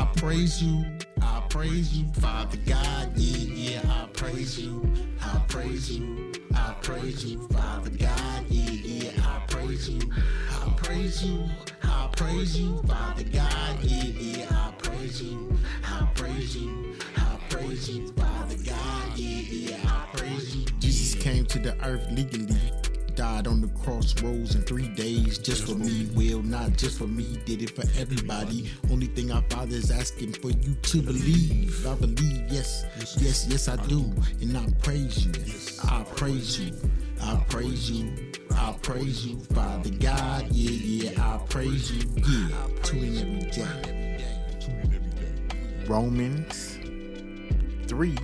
I praise you. I praise you, Father God. Yeah, yeah, I praise you. I praise you. I praise you, Father God. Yeah, yeah, I praise you. I praise you. I praise you, Father God. Yeah, yeah, I praise you. I praise you. I praise you, Father God. Yeah, yeah, I praise you. Jesus came to the earth legally died on the crossroads in three days just for me. Not just for me, he did it for everybody. Only thing our Father is asking for you to believe. I believe, yes, yes, yes, I do. And I praise you. I praise you. I praise you. I praise you, Father God. Yeah, yeah, I praise you. Yeah, tune in every day. Romans 3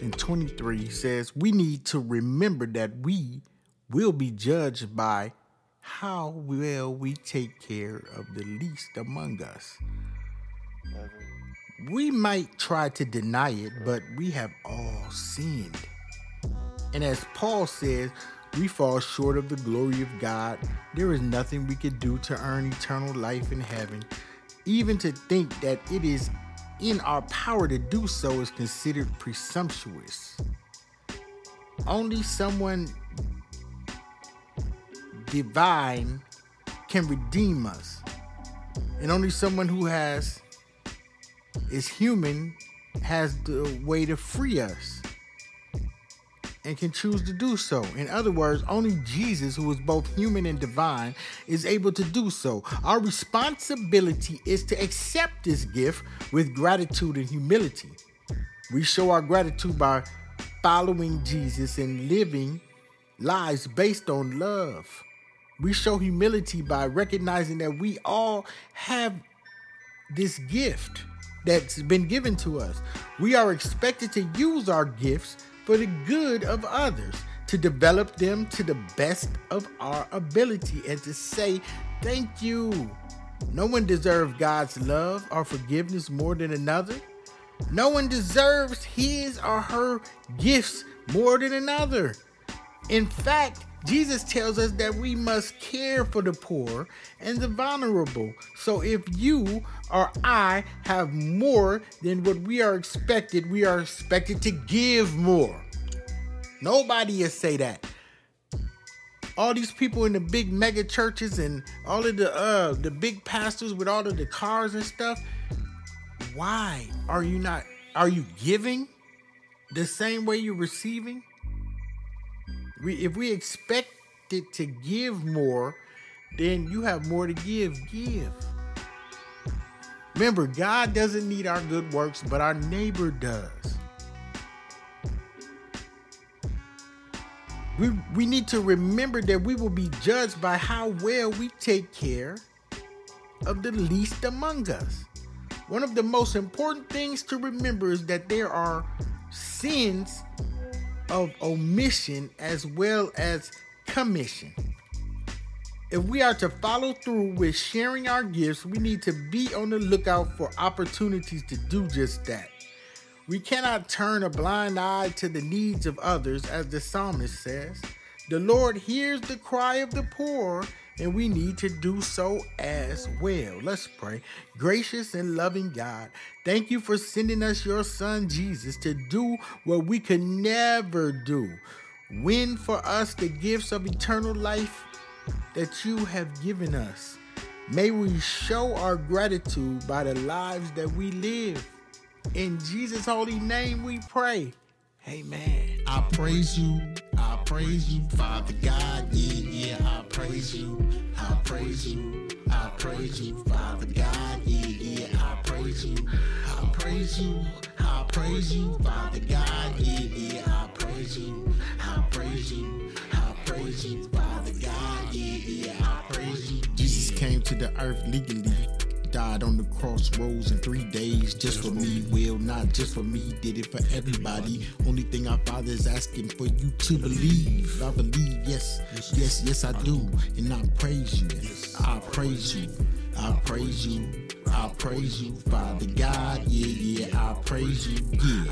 and 23 says, We need to remember that we will be judged by how well we take care of the least among us. We might try to deny it, but we have all sinned. And as Paul says, we fall short of the glory of God. There is nothing we can do to earn eternal life in heaven. Even to think that it is in our power to do so is considered presumptuous. Only someone divine can redeem us. And only someone who has is human has the way to free us and can choose to do so. In other words, only Jesus, who is both human and divine, is able to do so. Our responsibility is to accept this gift with gratitude and humility. We show our gratitude by following Jesus and living lives based on love. We show humility by recognizing that we all have this gift that's been given to us. We are expected to use our gifts for the good of others, to develop them to the best of our ability, and to say, Thank you. No one deserves God's love or forgiveness more than another. No one deserves his or her gifts more than another. In fact, Jesus tells us that we must care for the poor and the vulnerable. So if you or I have more than what we are expected, we are expected to give more. Nobody has say that. All these people in the big mega churches and all of the uh the big pastors with all of the cars and stuff. Why are you not are you giving the same way you're receiving? We, if we expect it to give more, then you have more to give. Give. Remember, God doesn't need our good works, but our neighbor does. We, we need to remember that we will be judged by how well we take care of the least among us. One of the most important things to remember is that there are sins of omission as well as commission. If we are to follow through with sharing our gifts, we need to be on the lookout for opportunities to do just that. We cannot turn a blind eye to the needs of others, as the psalmist says. The Lord hears the cry of the poor and we need to do so as well. Let's pray. Gracious and loving God, thank you for sending us your son Jesus to do what we could never do. Win for us the gifts of eternal life that you have given us. May we show our gratitude by the lives that we live. In Jesus' holy name we pray. Amen. I praise you. I praise you, Father God. Yeah, yeah, I praise you. I praise you. I praise you, Father God. Yeah, yeah, I praise you. I praise you. I praise you, Father God. Yeah, yeah, I praise you. I praise you. I praise you, Father God. Yeah, yeah, I praise you. Jesus came to the earth legally died on the crossroads in three days just for me. Will not just for me, did it for everybody. Only thing our Father is asking for you to believe. I believe, yes, yes, yes, I do. And I praise you. I praise you. I praise you. I praise you, Father God. Yeah, yeah, I praise you. Yeah,